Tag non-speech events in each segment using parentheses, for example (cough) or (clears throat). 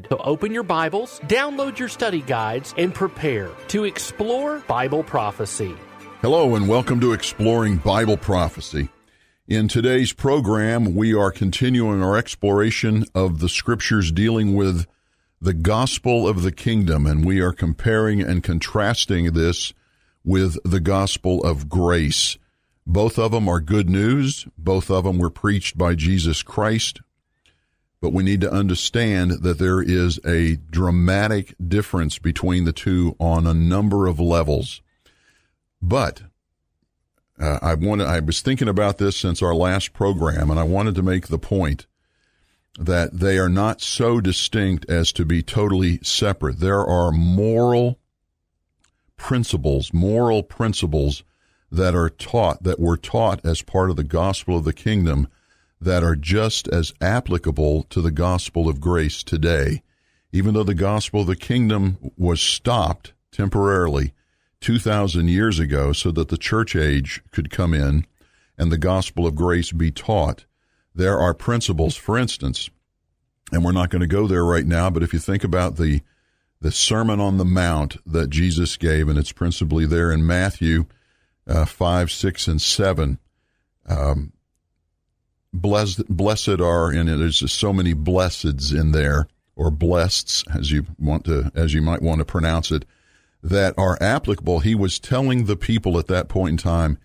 guide. So open your Bibles, download your study guides, and prepare to explore Bible prophecy. Hello, and welcome to Exploring Bible Prophecy. In today's program, we are continuing our exploration of the scriptures dealing with the gospel of the kingdom, and we are comparing and contrasting this with the gospel of grace. Both of them are good news. Both of them were preached by Jesus Christ but we need to understand that there is a dramatic difference between the two on a number of levels. But uh, I wanted, I was thinking about this since our last program, and I wanted to make the point that they are not so distinct as to be totally separate. There are moral principles, moral principles that are taught, that were taught as part of the gospel of the kingdom that are just as applicable to the gospel of grace today. Even though the gospel of the kingdom was stopped temporarily 2,000 years ago so that the church age could come in and the gospel of grace be taught, there are principles, for instance, and we're not going to go there right now, but if you think about the the Sermon on the Mount that Jesus gave, and it's principally there in Matthew uh, 5, 6, and 7. Um, blessed, blessed are, and there's just so many blesseds in there, or blesseds, as you want to, as you might want to pronounce it, that are applicable. He was telling the people at that point in time,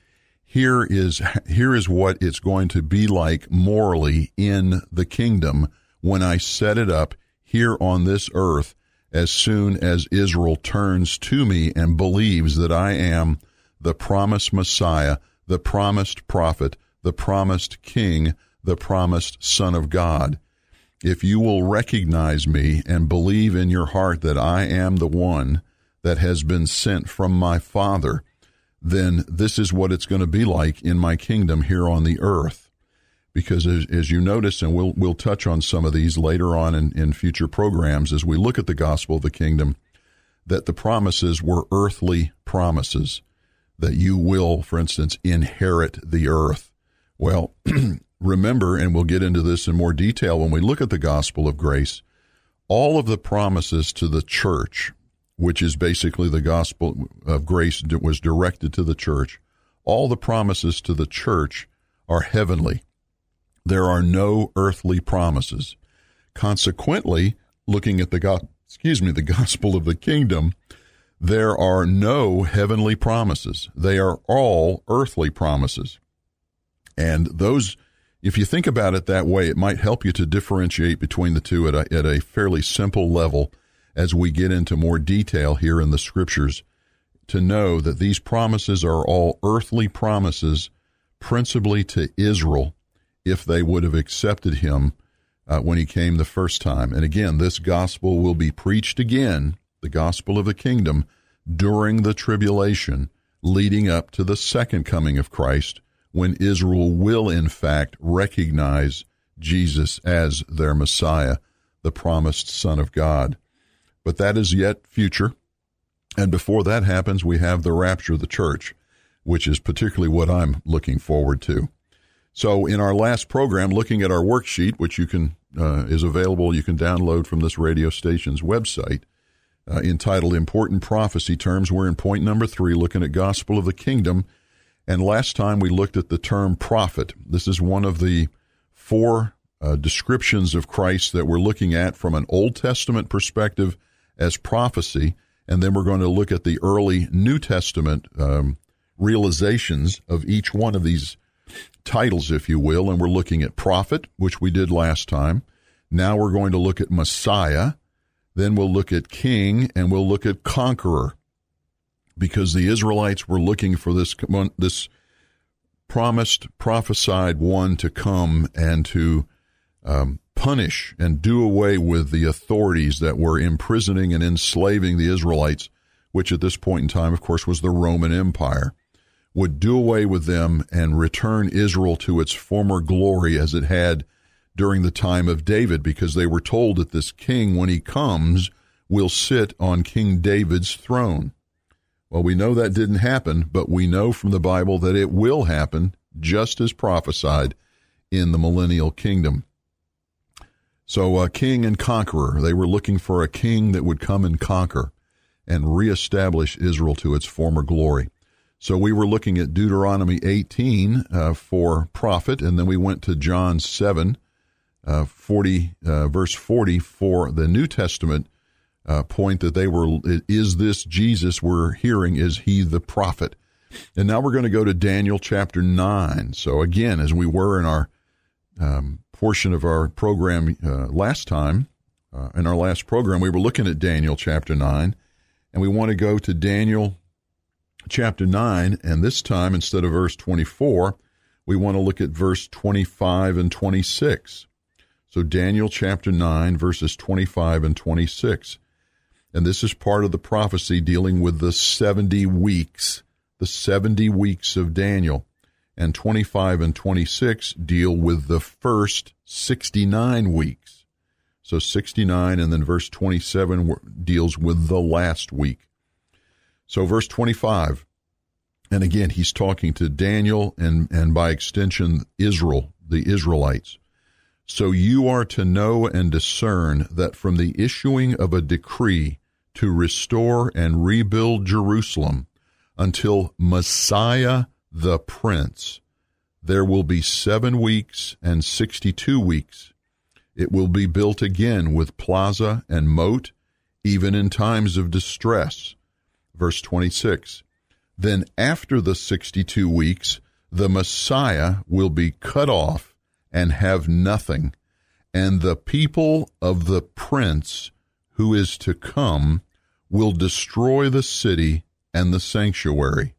here is, here is what it's going to be like morally in the kingdom when I set it up here on this earth as soon as Israel turns to me and believes that I am the promised Messiah, the promised prophet, the promised King, the promised Son of God. If you will recognize me and believe in your heart that I am the one that has been sent from my Father, then this is what it's going to be like in my kingdom here on the earth. Because as, as you notice, and we'll, we'll touch on some of these later on in, in future programs as we look at the gospel of the kingdom, that the promises were earthly promises, that you will, for instance, inherit the earth well, (clears throat) remember, and we'll get into this in more detail when we look at the gospel of grace, all of the promises to the church, which is basically the gospel of grace that was directed to the church, all the promises to the church are heavenly. There are no earthly promises. Consequently, looking at the excuse me, the (laughs) gospel of the kingdom, there are no heavenly promises. They are all earthly promises. And those, if you think about it that way, it might help you to differentiate between the two at a, at a fairly simple level as we get into more detail here in the scriptures to know that these promises are all earthly promises, principally to Israel, if they would have accepted him uh, when he came the first time. And again, this gospel will be preached again, the gospel of the kingdom, during the tribulation leading up to the second coming of Christ when Israel will, in fact, recognize Jesus as their Messiah, the promised Son of God. But that is yet future. And before that happens, we have the rapture of the church, which is particularly what I'm looking forward to. So, in our last program, looking at our worksheet, which you can uh, is available, you can download from this radio station's website, uh, entitled "Important Prophecy Terms." We're in point number three, looking at Gospel of the Kingdom and last time we looked at the term prophet. This is one of the four uh, descriptions of Christ that we're looking at from an Old Testament perspective as prophecy. And then we're going to look at the early New Testament um, realizations of each one of these titles, if you will. And we're looking at prophet, which we did last time. Now we're going to look at Messiah. Then we'll look at king and we'll look at conqueror because the Israelites were looking for this this promised, prophesied one to come and to um, punish and do away with the authorities that were imprisoning and enslaving the Israelites, which at this point in time, of course, was the Roman Empire, would do away with them and return Israel to its former glory as it had during the time of David, because they were told that this king, when he comes, will sit on King David's throne. Well, we know that didn't happen, but we know from the Bible that it will happen just as prophesied in the millennial kingdom. So, a king and conqueror, they were looking for a king that would come and conquer and reestablish Israel to its former glory. So, we were looking at Deuteronomy 18 uh, for prophet, and then we went to John 7, uh, 40, uh, verse 40 for the New Testament uh, point that they were, is this Jesus we're hearing? Is he the prophet? And now we're going to go to Daniel chapter 9. So, again, as we were in our um, portion of our program uh, last time, uh, in our last program, we were looking at Daniel chapter 9, and we want to go to Daniel chapter 9, and this time, instead of verse 24, we want to look at verse 25 and 26. So, Daniel chapter 9, verses 25 and 26. And this is part of the prophecy dealing with the 70 weeks, the 70 weeks of Daniel. And 25 and 26 deal with the first 69 weeks. So 69 and then verse 27 deals with the last week. So verse 25, and again, he's talking to Daniel and, and by extension, Israel, the Israelites. So you are to know and discern that from the issuing of a decree to restore and rebuild Jerusalem until Messiah the Prince. There will be seven weeks and 62 weeks. It will be built again with plaza and moat, even in times of distress. Verse 26. Then after the 62 weeks, the Messiah will be cut off and have nothing, and the people of the prince who is to come will destroy the city and the sanctuary,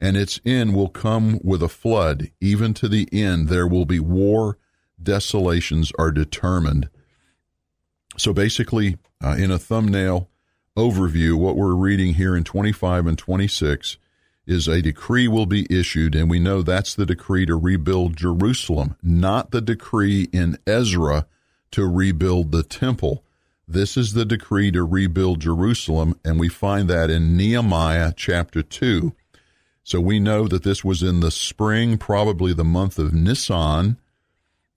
and its end will come with a flood. Even to the end, there will be war. Desolations are determined. So basically, uh, in a thumbnail overview, what we're reading here in 25 and 26 is a decree will be issued, and we know that's the decree to rebuild Jerusalem, not the decree in Ezra to rebuild the temple. This is the decree to rebuild Jerusalem, and we find that in Nehemiah chapter 2. So we know that this was in the spring, probably the month of Nisan,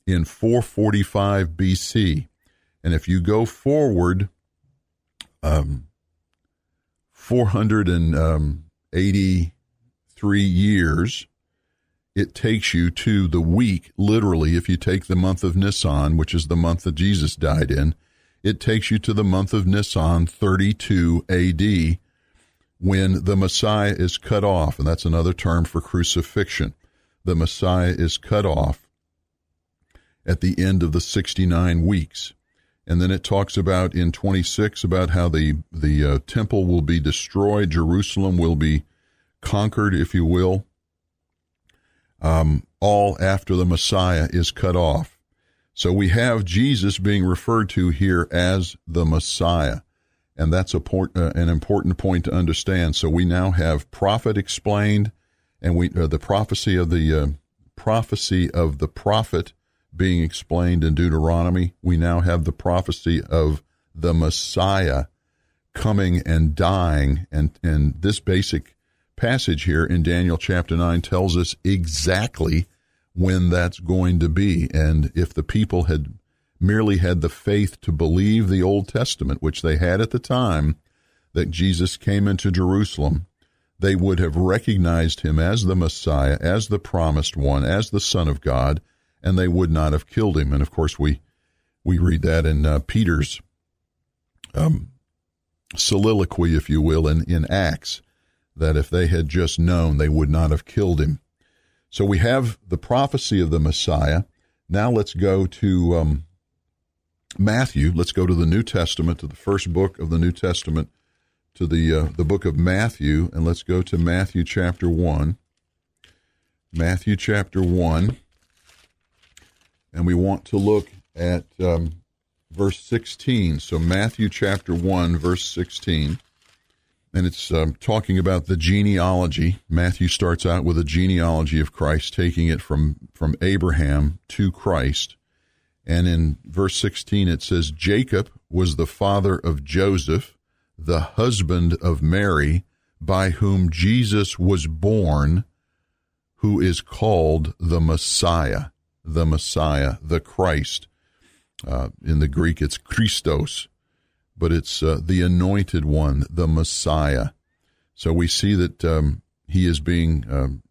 in 445 BC. And if you go forward um, 483 years, it takes you to the week, literally, if you take the month of Nisan, which is the month that Jesus died in, it takes you to the month of Nisan, 32 AD, when the Messiah is cut off. And that's another term for crucifixion. The Messiah is cut off at the end of the 69 weeks. And then it talks about in 26 about how the, the uh, temple will be destroyed, Jerusalem will be conquered, if you will um, all after the Messiah is cut off. So we have Jesus being referred to here as the Messiah. And that's a point, uh, an important point to understand. So we now have prophet explained, and we uh, the prophecy of the uh, prophecy of the prophet being explained in Deuteronomy. We now have the prophecy of the Messiah coming and dying, and and this basic passage here in Daniel chapter 9 tells us exactly when that's going to be. And if the people had merely had the faith to believe the Old Testament, which they had at the time that Jesus came into Jerusalem, they would have recognized him as the Messiah, as the promised one, as the Son of God, and they would not have killed him. And of course, we we read that in uh, Peter's um, soliloquy, if you will, in, in Acts, that if they had just known, they would not have killed him. So we have the prophecy of the Messiah. Now let's go to um, Matthew. Let's go to the New Testament, to the first book of the New Testament, to the uh, the book of Matthew, and let's go to Matthew chapter one. Matthew chapter one, and we want to look at um, verse 16. So, Matthew chapter 1, verse 16. And it's um, talking about the genealogy. Matthew starts out with a genealogy of Christ, taking it from, from Abraham to Christ. And in verse 16, it says, Jacob was the father of Joseph, the husband of Mary, by whom Jesus was born, who is called the Messiah, the Messiah, the Christ. Uh, in the Greek, it's Christos, but it's uh, the anointed one, the Messiah. So we see that um, he is being um,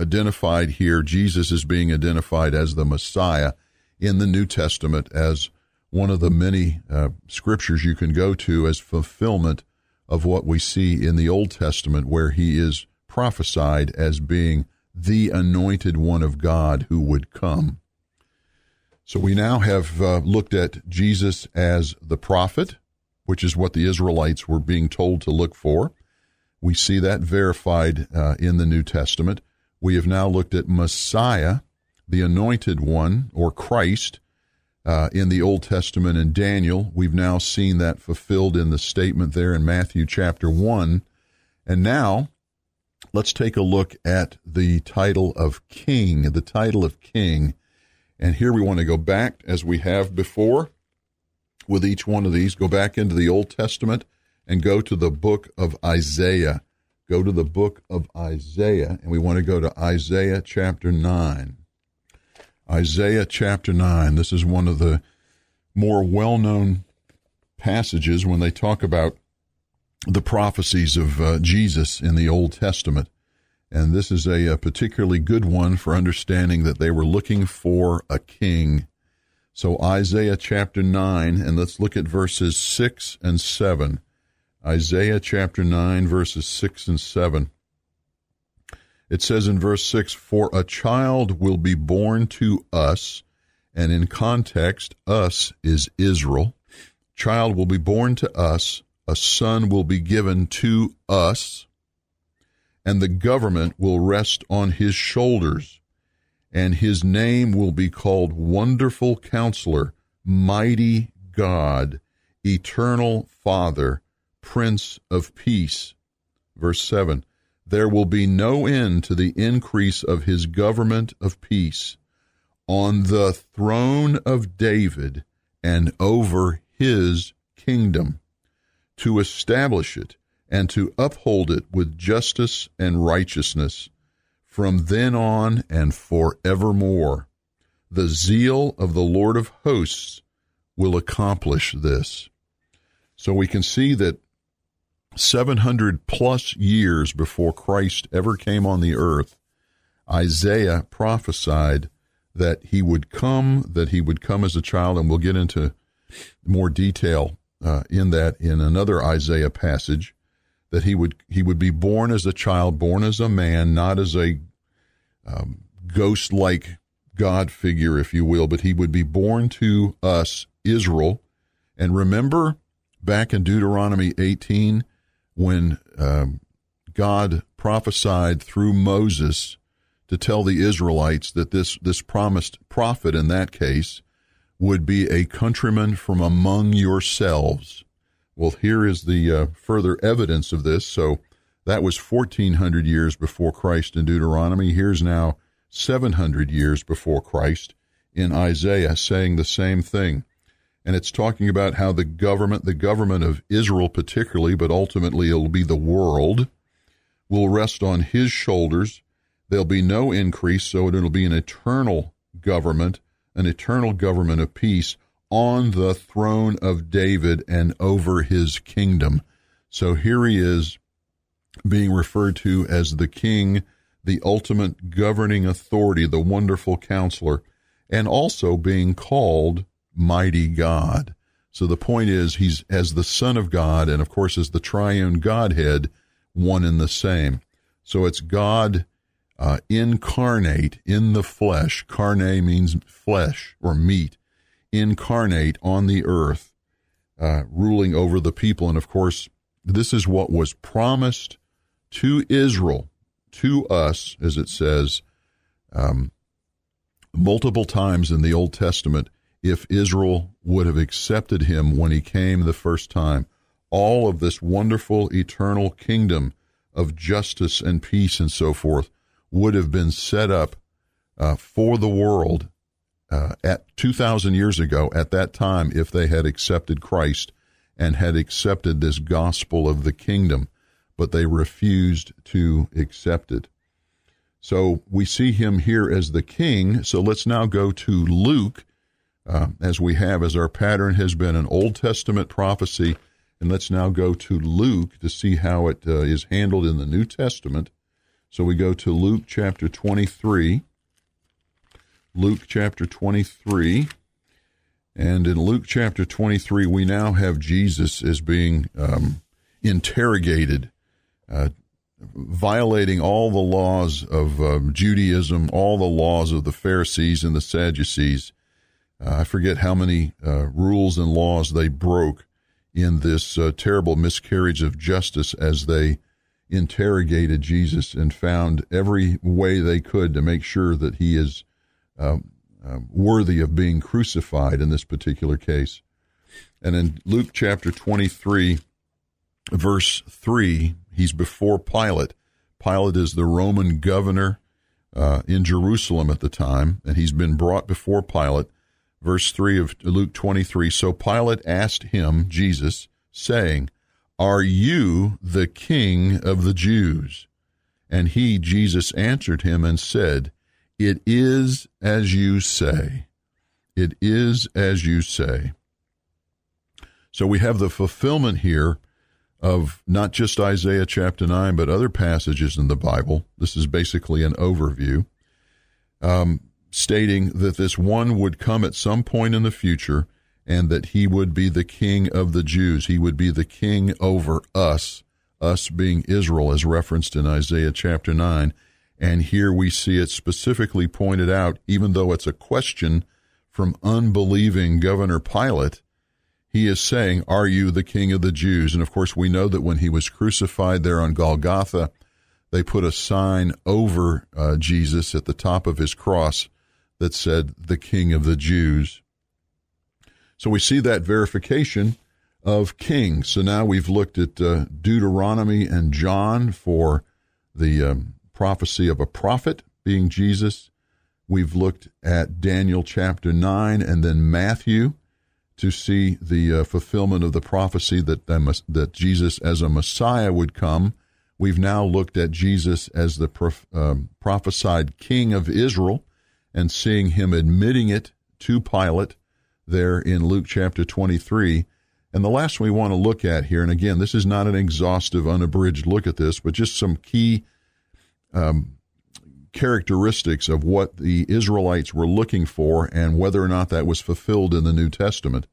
identified here. Jesus is being identified as the Messiah in the New Testament as one of the many uh, scriptures you can go to as fulfillment of what we see in the Old Testament, where he is prophesied as being the anointed one of God who would come. So we now have uh, looked at Jesus as the prophet, which is what the Israelites were being told to look for. We see that verified uh, in the New Testament. We have now looked at Messiah, the anointed one, or Christ, uh, in the Old Testament in Daniel. We've now seen that fulfilled in the statement there in Matthew chapter 1. And now let's take a look at the title of King, the title of King. And here we want to go back, as we have before, with each one of these, go back into the Old Testament and go to the book of Isaiah. Go to the book of Isaiah, and we want to go to Isaiah chapter 9. Isaiah chapter 9. This is one of the more well known passages when they talk about the prophecies of uh, Jesus in the Old Testament. And this is a, a, particularly good one for understanding that they were looking for a king so Isaiah chapter 9, and let's look at verses 6 and 7. Isaiah chapter 9, verses 6 and 7. It says in verse 6 For a child will be born to us, and in context, us is Israel. Child will be born to us, a son will be given to us, and the government will rest on his shoulders and his name will be called Wonderful Counselor, Mighty God, Eternal Father, Prince of Peace. Verse 7 There will be no end to the increase of his government of peace on the throne of David and over his kingdom, to establish it and to uphold it with justice and righteousness from then on and forevermore. The zeal of the Lord of hosts will accomplish this. So we can see that 700 plus years before Christ ever came on the earth, Isaiah prophesied that he would come, that he would come as a child, and we'll get into more detail uh, in that in another Isaiah passage. That he would he would be born as a child, born as a man, not as a um, ghost like God figure, if you will, but he would be born to us, Israel. And remember back in Deuteronomy 18 when um, God prophesied through Moses to tell the Israelites that this, this promised prophet in that case would be a countryman from among yourselves. Well, here is the uh, further evidence of this. So that was 1400 years before Christ in Deuteronomy. Here's now 700 years before Christ in Isaiah saying the same thing. And it's talking about how the government, the government of Israel particularly, but ultimately it'll be the world, will rest on his shoulders. There'll be no increase, so it'll be an eternal government, an eternal government of peace on the throne of David and over his kingdom. So here he is being referred to as the king, the ultimate governing authority, the wonderful counselor, and also being called mighty God. So the point is, he's as the Son of God, and of course, as the triune Godhead, one and the same. So it's God uh, incarnate in the flesh. Carne means flesh or meat. Incarnate on the earth, uh, ruling over the people. And of course, this is what was promised to Israel, to us, as it says um, multiple times in the Old Testament, if Israel would have accepted him when he came the first time, all of this wonderful eternal kingdom of justice and peace and so forth would have been set up uh, for the world uh, at 2,000 years ago at that time if they had accepted Christ and had accepted this gospel of the kingdom, but they refused to accept it. So we see him here as the king. So let's now go to Luke, uh, as we have, as our pattern has been an Old Testament prophecy. And let's now go to Luke to see how it uh, is handled in the New Testament. So we go to Luke chapter 23. Luke chapter 23. And in Luke chapter 23, we now have Jesus as being um, interrogated, uh, violating all the laws of um, Judaism, all the laws of the Pharisees and the Sadducees. Uh, I forget how many uh, rules and laws they broke in this uh, terrible miscarriage of justice as they interrogated Jesus and found every way they could to make sure that he is uh, uh, worthy of being crucified in this particular case. And in Luke chapter 23, verse 3, he's before Pilate. Pilate is the Roman governor uh, in Jerusalem at the time, and he's been brought before Pilate. Verse 3 of Luke 23 So Pilate asked him, Jesus, saying, Are you the king of the Jews? And he, Jesus, answered him and said, It is as you say. It is as you say. So we have the fulfillment here of not just Isaiah chapter 9, but other passages in the Bible. This is basically an overview, um, stating that this one would come at some point in the future and that he would be the king of the Jews. He would be the king over us, us being Israel, as referenced in Isaiah chapter 9. And here we see it specifically pointed out, even though it's a question from unbelieving Governor Pilate he is saying, Are you the king of the Jews? And of course, we know that when he was crucified there on Golgotha, they put a sign over uh, Jesus at the top of his cross that said, The king of the Jews. So we see that verification of king. So now we've looked at uh, Deuteronomy and John for the um, prophecy of a prophet being Jesus. We've looked at Daniel chapter 9 and then Matthew to see the uh, fulfillment of the prophecy that that Jesus as a Messiah would come. We've now looked at Jesus as the prof, um, prophesied King of Israel and seeing him admitting it to Pilate there in Luke chapter 23. And the last we want to look at here, and again, this is not an exhaustive, unabridged look at this, but just some key um, characteristics of what the Israelites were looking for and whether or not that was fulfilled in the New Testament.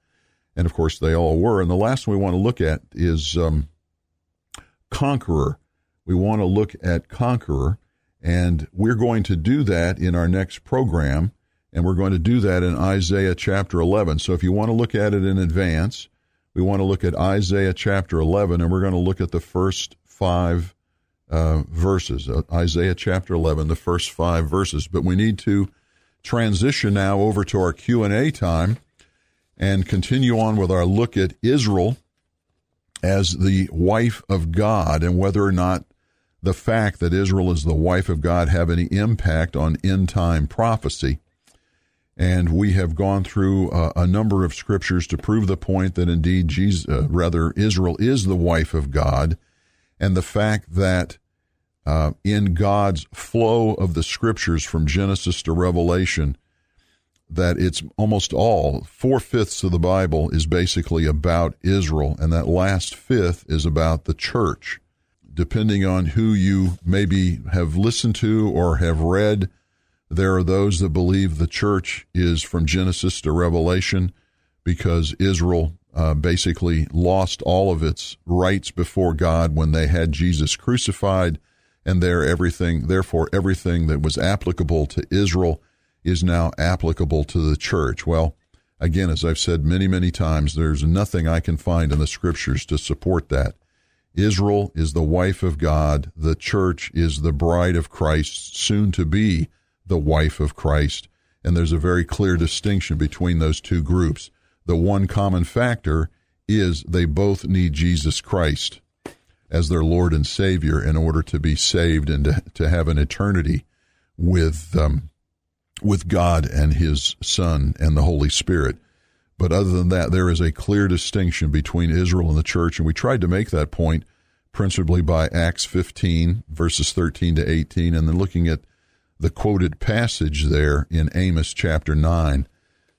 And of course, they all were. And the last one we want to look at is um, conqueror. We want to look at conqueror, and we're going to do that in our next program. And we're going to do that in Isaiah chapter 11. So if you want to look at it in advance, we want to look at Isaiah chapter 11, and we're going to look at the first five uh, verses, uh, Isaiah chapter 11, the first five verses. But we need to transition now over to our Q&A time and continue on with our look at Israel as the wife of God and whether or not the fact that Israel is the wife of God have any impact on end time prophecy. And we have gone through uh, a number of scriptures to prove the point that indeed Jesus, uh, rather Israel is the wife of God and the fact that uh, in God's flow of the scriptures from Genesis to Revelation, that it's almost all, four fifths of the Bible is basically about Israel, and that last fifth is about the church. Depending on who you maybe have listened to or have read, there are those that believe the church is from Genesis to Revelation because Israel uh, basically lost all of its rights before God when they had Jesus crucified, and there everything, therefore, everything that was applicable to Israel is now applicable to the church. Well, again, as I've said many, many times, there's nothing I can find in the scriptures to support that. Israel is the wife of God. The church is the bride of Christ, soon to be the wife of Christ. And there's a very clear distinction between those two groups. The one common factor is they both need Jesus Christ as their Lord and Savior in order to be saved and to, to have an eternity with um, with God and His Son and the Holy Spirit. But other than that, there is a clear distinction between Israel and the church, and we tried to make that point principally by Acts 15 verses 13 to 18, and then looking at the quoted passage there in Amos chapter 9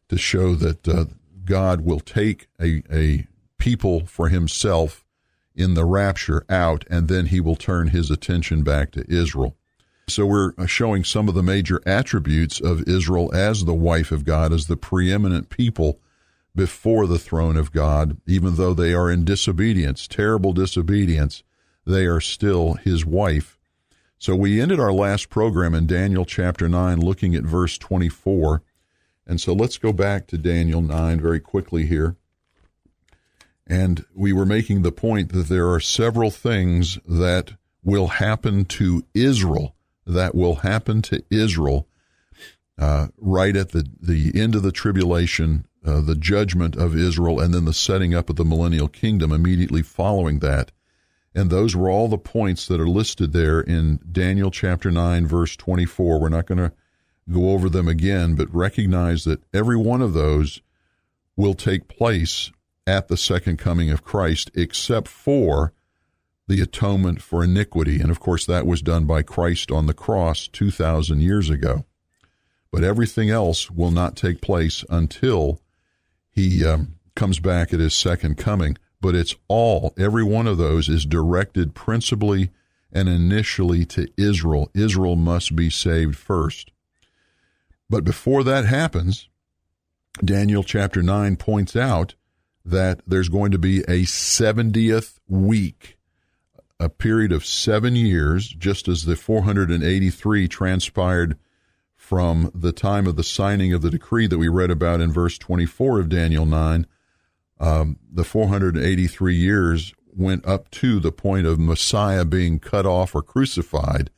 to show that uh, God will take a, a people for himself in the rapture out, and then he will turn his attention back to Israel. So we're showing some of the major attributes of Israel as the wife of God, as the preeminent people before the throne of God, even though they are in disobedience, terrible disobedience, they are still his wife. So we ended our last program in Daniel chapter 9 looking at verse 24. And so let's go back to Daniel 9 very quickly here. And we were making the point that there are several things that will happen to Israel, that will happen to Israel uh, right at the, the end of the tribulation, uh, the judgment of Israel, and then the setting up of the millennial kingdom immediately following that. And those were all the points that are listed there in Daniel chapter 9, verse 24. We're not going to go over them again, but recognize that every one of those will take place at the second coming of Christ, except for the atonement for iniquity. And of course, that was done by Christ on the cross 2,000 years ago. But everything else will not take place until he um, comes back at his second coming. But it's all, every one of those is directed principally and initially to Israel. Israel must be saved first. But before that happens, Daniel chapter 9 points out that there's going to be a 70th week, a period of seven years, just as the 483 transpired from the time of the signing of the decree that we read about in verse 24 of Daniel 9. Um, the 483 years went up to the point of Messiah being cut off or crucified,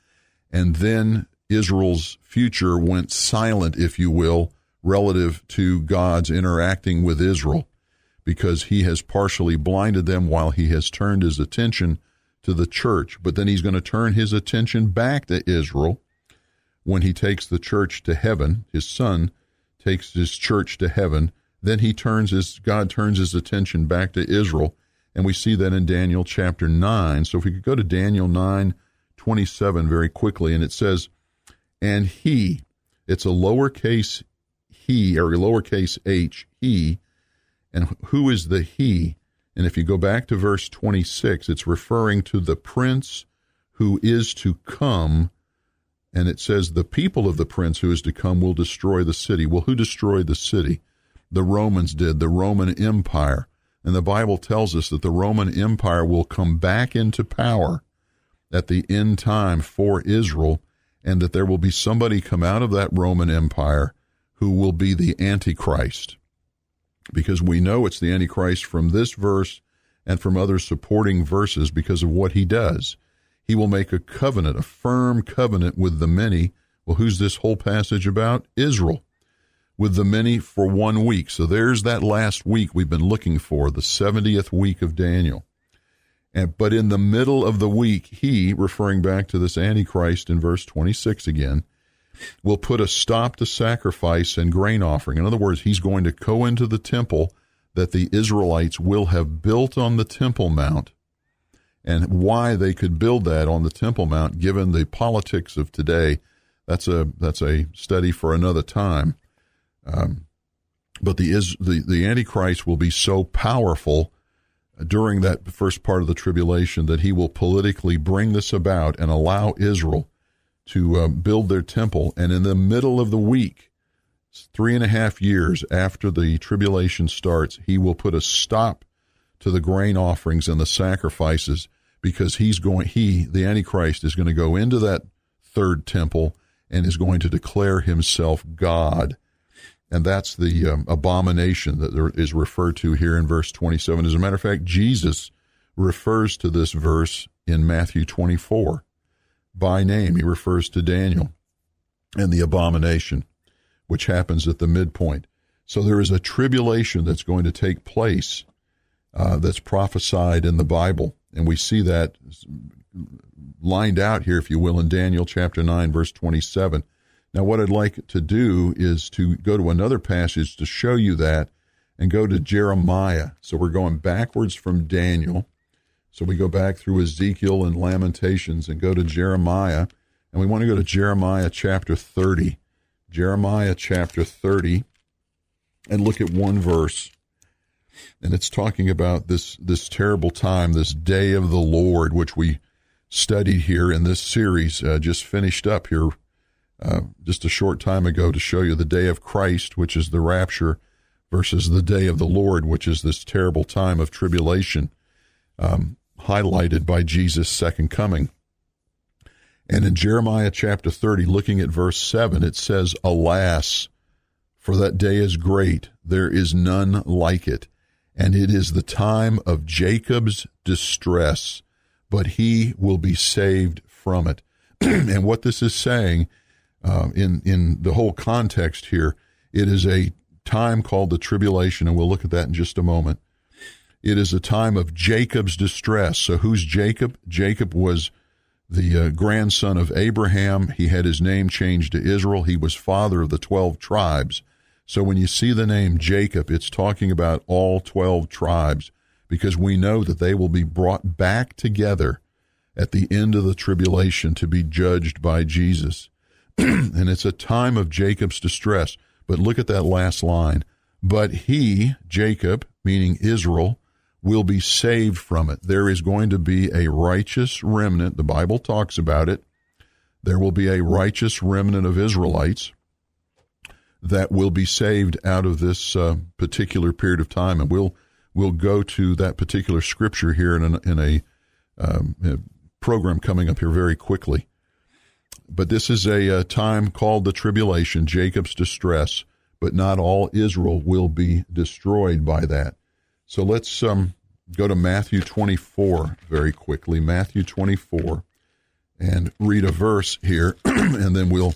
and then Israel's future went silent, if you will, relative to God's interacting with Israel because he has partially blinded them while he has turned his attention to the church. But then he's going to turn his attention back to Israel when he takes the church to heaven. His son takes his church to heaven. Then he turns his, God turns his attention back to Israel. And we see that in Daniel chapter 9. So if we could go to Daniel 9, 27 very quickly, and it says, And he, it's a lowercase he, or a lowercase h, he, and who is the he? And if you go back to verse 26, it's referring to the prince who is to come. And it says, the people of the prince who is to come will destroy the city. Well, who destroyed the city? The Romans did, the Roman Empire. And the Bible tells us that the Roman Empire will come back into power at the end time for Israel, and that there will be somebody come out of that Roman Empire who will be the Antichrist because we know it's the Antichrist from this verse and from other supporting verses because of what he does. He will make a covenant, a firm covenant with the many. Well, who's this whole passage about? Israel. With the many for one week. So there's that last week we've been looking for, the 70th week of Daniel. But in the middle of the week, he, referring back to this Antichrist in verse 26 again, will put a stop to sacrifice and grain offering. In other words, he's going to go into the temple that the Israelites will have built on the Temple Mount. And why they could build that on the Temple Mount, given the politics of today, that's a that's a study for another time. Um, but the the the Antichrist will be so powerful during that first part of the tribulation that he will politically bring this about and allow Israel to uh, build their temple. And in the middle of the week, three and a half years after the tribulation starts, he will put a stop to the grain offerings and the sacrifices because he's going, he, the Antichrist, is going to go into that third temple and is going to declare himself God. And that's the um, abomination that is referred to here in verse 27. As a matter of fact, Jesus refers to this verse in Matthew 24 by name. He refers to Daniel and the abomination. which happens at the midpoint. So there is a tribulation that's going to take place uh, that's prophesied in the Bible. And we see that lined out here, if you will, in Daniel chapter 9, verse 27. Now, what I'd like to do is to go to another passage to show you that and go to Jeremiah. So we're going backwards from Daniel. So we go back through Ezekiel and Lamentations and go to Jeremiah. And we want to go to Jeremiah chapter 30. Jeremiah chapter 30 and look at one verse. And it's talking about this, this terrible time, this day of the Lord, which we studied here in this series, uh, just finished up here uh, just a short time ago to show you the day of Christ, which is the rapture, versus the day of the Lord, which is this terrible time of tribulation, um, highlighted by Jesus' second coming. And in Jeremiah chapter 30, looking at verse 7, it says, Alas, for that day is great, there is none like it, and it is the time of Jacob's distress, but he will be saved from it. (clears throat) and what this is saying uh, in, in the whole context here, it is a time called the tribulation, and we'll look at that in just a moment. It is a time of Jacob's distress. So, who's Jacob? Jacob was the uh, grandson of Abraham. He had his name changed to Israel. He was father of the 12 tribes. So when you see the name Jacob, it's talking about all 12 tribes because we know that they will be brought back together at the end of the tribulation to be judged by Jesus. (clears throat) and it's a time of Jacob's distress. But look at that last line. But he, Jacob, meaning Israel, will be saved from it. There is going to be a righteous remnant. The Bible talks about it. There will be a righteous remnant of Israelites that will be saved out of this uh, particular period of time, and we'll we'll go to that particular scripture here in, an, in a, um, a, program coming up here very quickly. But this is a, a time called the tribulation, Jacob's distress. But not all Israel will be destroyed by that. So let's um, go to Matthew 24 very quickly. Matthew 24 and read a verse here, (clears throat) and then we'll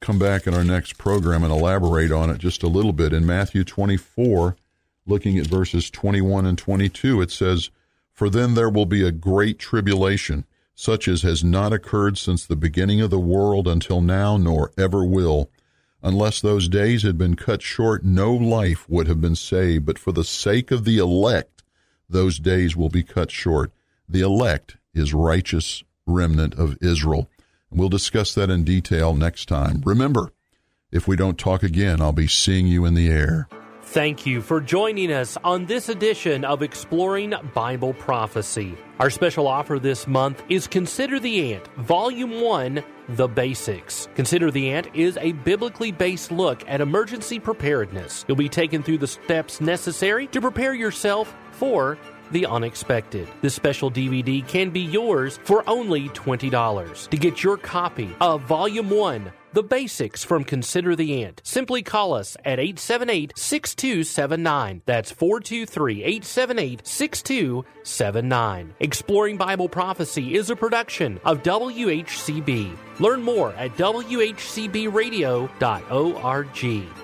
come back in our next program and elaborate on it just a little bit. In Matthew 24, looking at verses 21 and 22, it says, For then there will be a great tribulation, such as has not occurred since the beginning of the world until now, nor ever will Unless those days had been cut short, no life would have been saved. But for the sake of the elect, those days will be cut short. The elect is righteous remnant of Israel. We'll discuss that in detail next time. Remember, if we don't talk again, I'll be seeing you in the air. Thank you for joining us on this edition of Exploring Bible Prophecy. Our special offer this month is Consider the Ant, Volume 1 The Basics. Consider the Ant is a biblically based look at emergency preparedness. You'll be taken through the steps necessary to prepare yourself for the unexpected. This special DVD can be yours for only $20. To get your copy of Volume 1 the basics from Consider the Ant. Simply call us at 878 6279. That's 423 878 6279. Exploring Bible Prophecy is a production of WHCB. Learn more at WHCBradio.org.